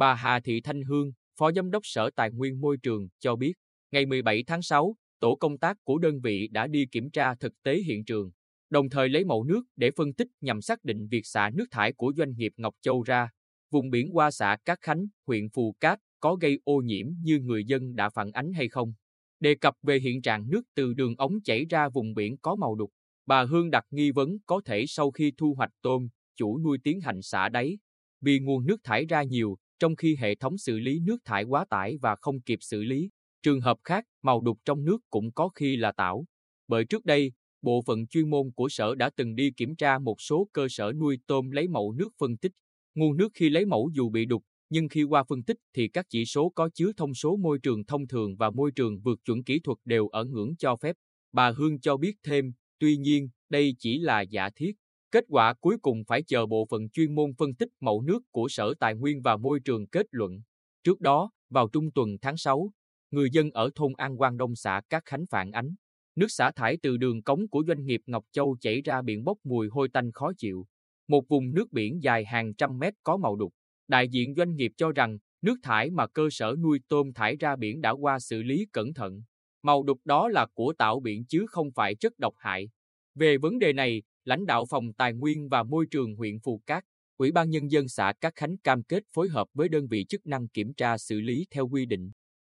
Bà Hà Thị Thanh Hương, Phó Giám đốc Sở Tài nguyên Môi trường cho biết, ngày 17 tháng 6, tổ công tác của đơn vị đã đi kiểm tra thực tế hiện trường, đồng thời lấy mẫu nước để phân tích nhằm xác định việc xả nước thải của doanh nghiệp Ngọc Châu ra. Vùng biển qua xã Cát Khánh, huyện Phù Cát có gây ô nhiễm như người dân đã phản ánh hay không. Đề cập về hiện trạng nước từ đường ống chảy ra vùng biển có màu đục, bà Hương đặt nghi vấn có thể sau khi thu hoạch tôm, chủ nuôi tiến hành xả đáy. Vì nguồn nước thải ra nhiều, trong khi hệ thống xử lý nước thải quá tải và không kịp xử lý. Trường hợp khác, màu đục trong nước cũng có khi là tảo. Bởi trước đây, bộ phận chuyên môn của sở đã từng đi kiểm tra một số cơ sở nuôi tôm lấy mẫu nước phân tích. Nguồn nước khi lấy mẫu dù bị đục, nhưng khi qua phân tích thì các chỉ số có chứa thông số môi trường thông thường và môi trường vượt chuẩn kỹ thuật đều ở ngưỡng cho phép. Bà Hương cho biết thêm, tuy nhiên, đây chỉ là giả thiết. Kết quả cuối cùng phải chờ bộ phận chuyên môn phân tích mẫu nước của Sở Tài nguyên và Môi trường kết luận. Trước đó, vào trung tuần tháng 6, người dân ở thôn An Quang Đông xã Cát Khánh phản ánh, nước xả thải từ đường cống của doanh nghiệp Ngọc Châu chảy ra biển bốc mùi hôi tanh khó chịu. Một vùng nước biển dài hàng trăm mét có màu đục. Đại diện doanh nghiệp cho rằng, nước thải mà cơ sở nuôi tôm thải ra biển đã qua xử lý cẩn thận. Màu đục đó là của tạo biển chứ không phải chất độc hại. Về vấn đề này, lãnh đạo phòng Tài nguyên và Môi trường huyện Phù Cát, Ủy ban Nhân dân xã Cát Khánh cam kết phối hợp với đơn vị chức năng kiểm tra xử lý theo quy định.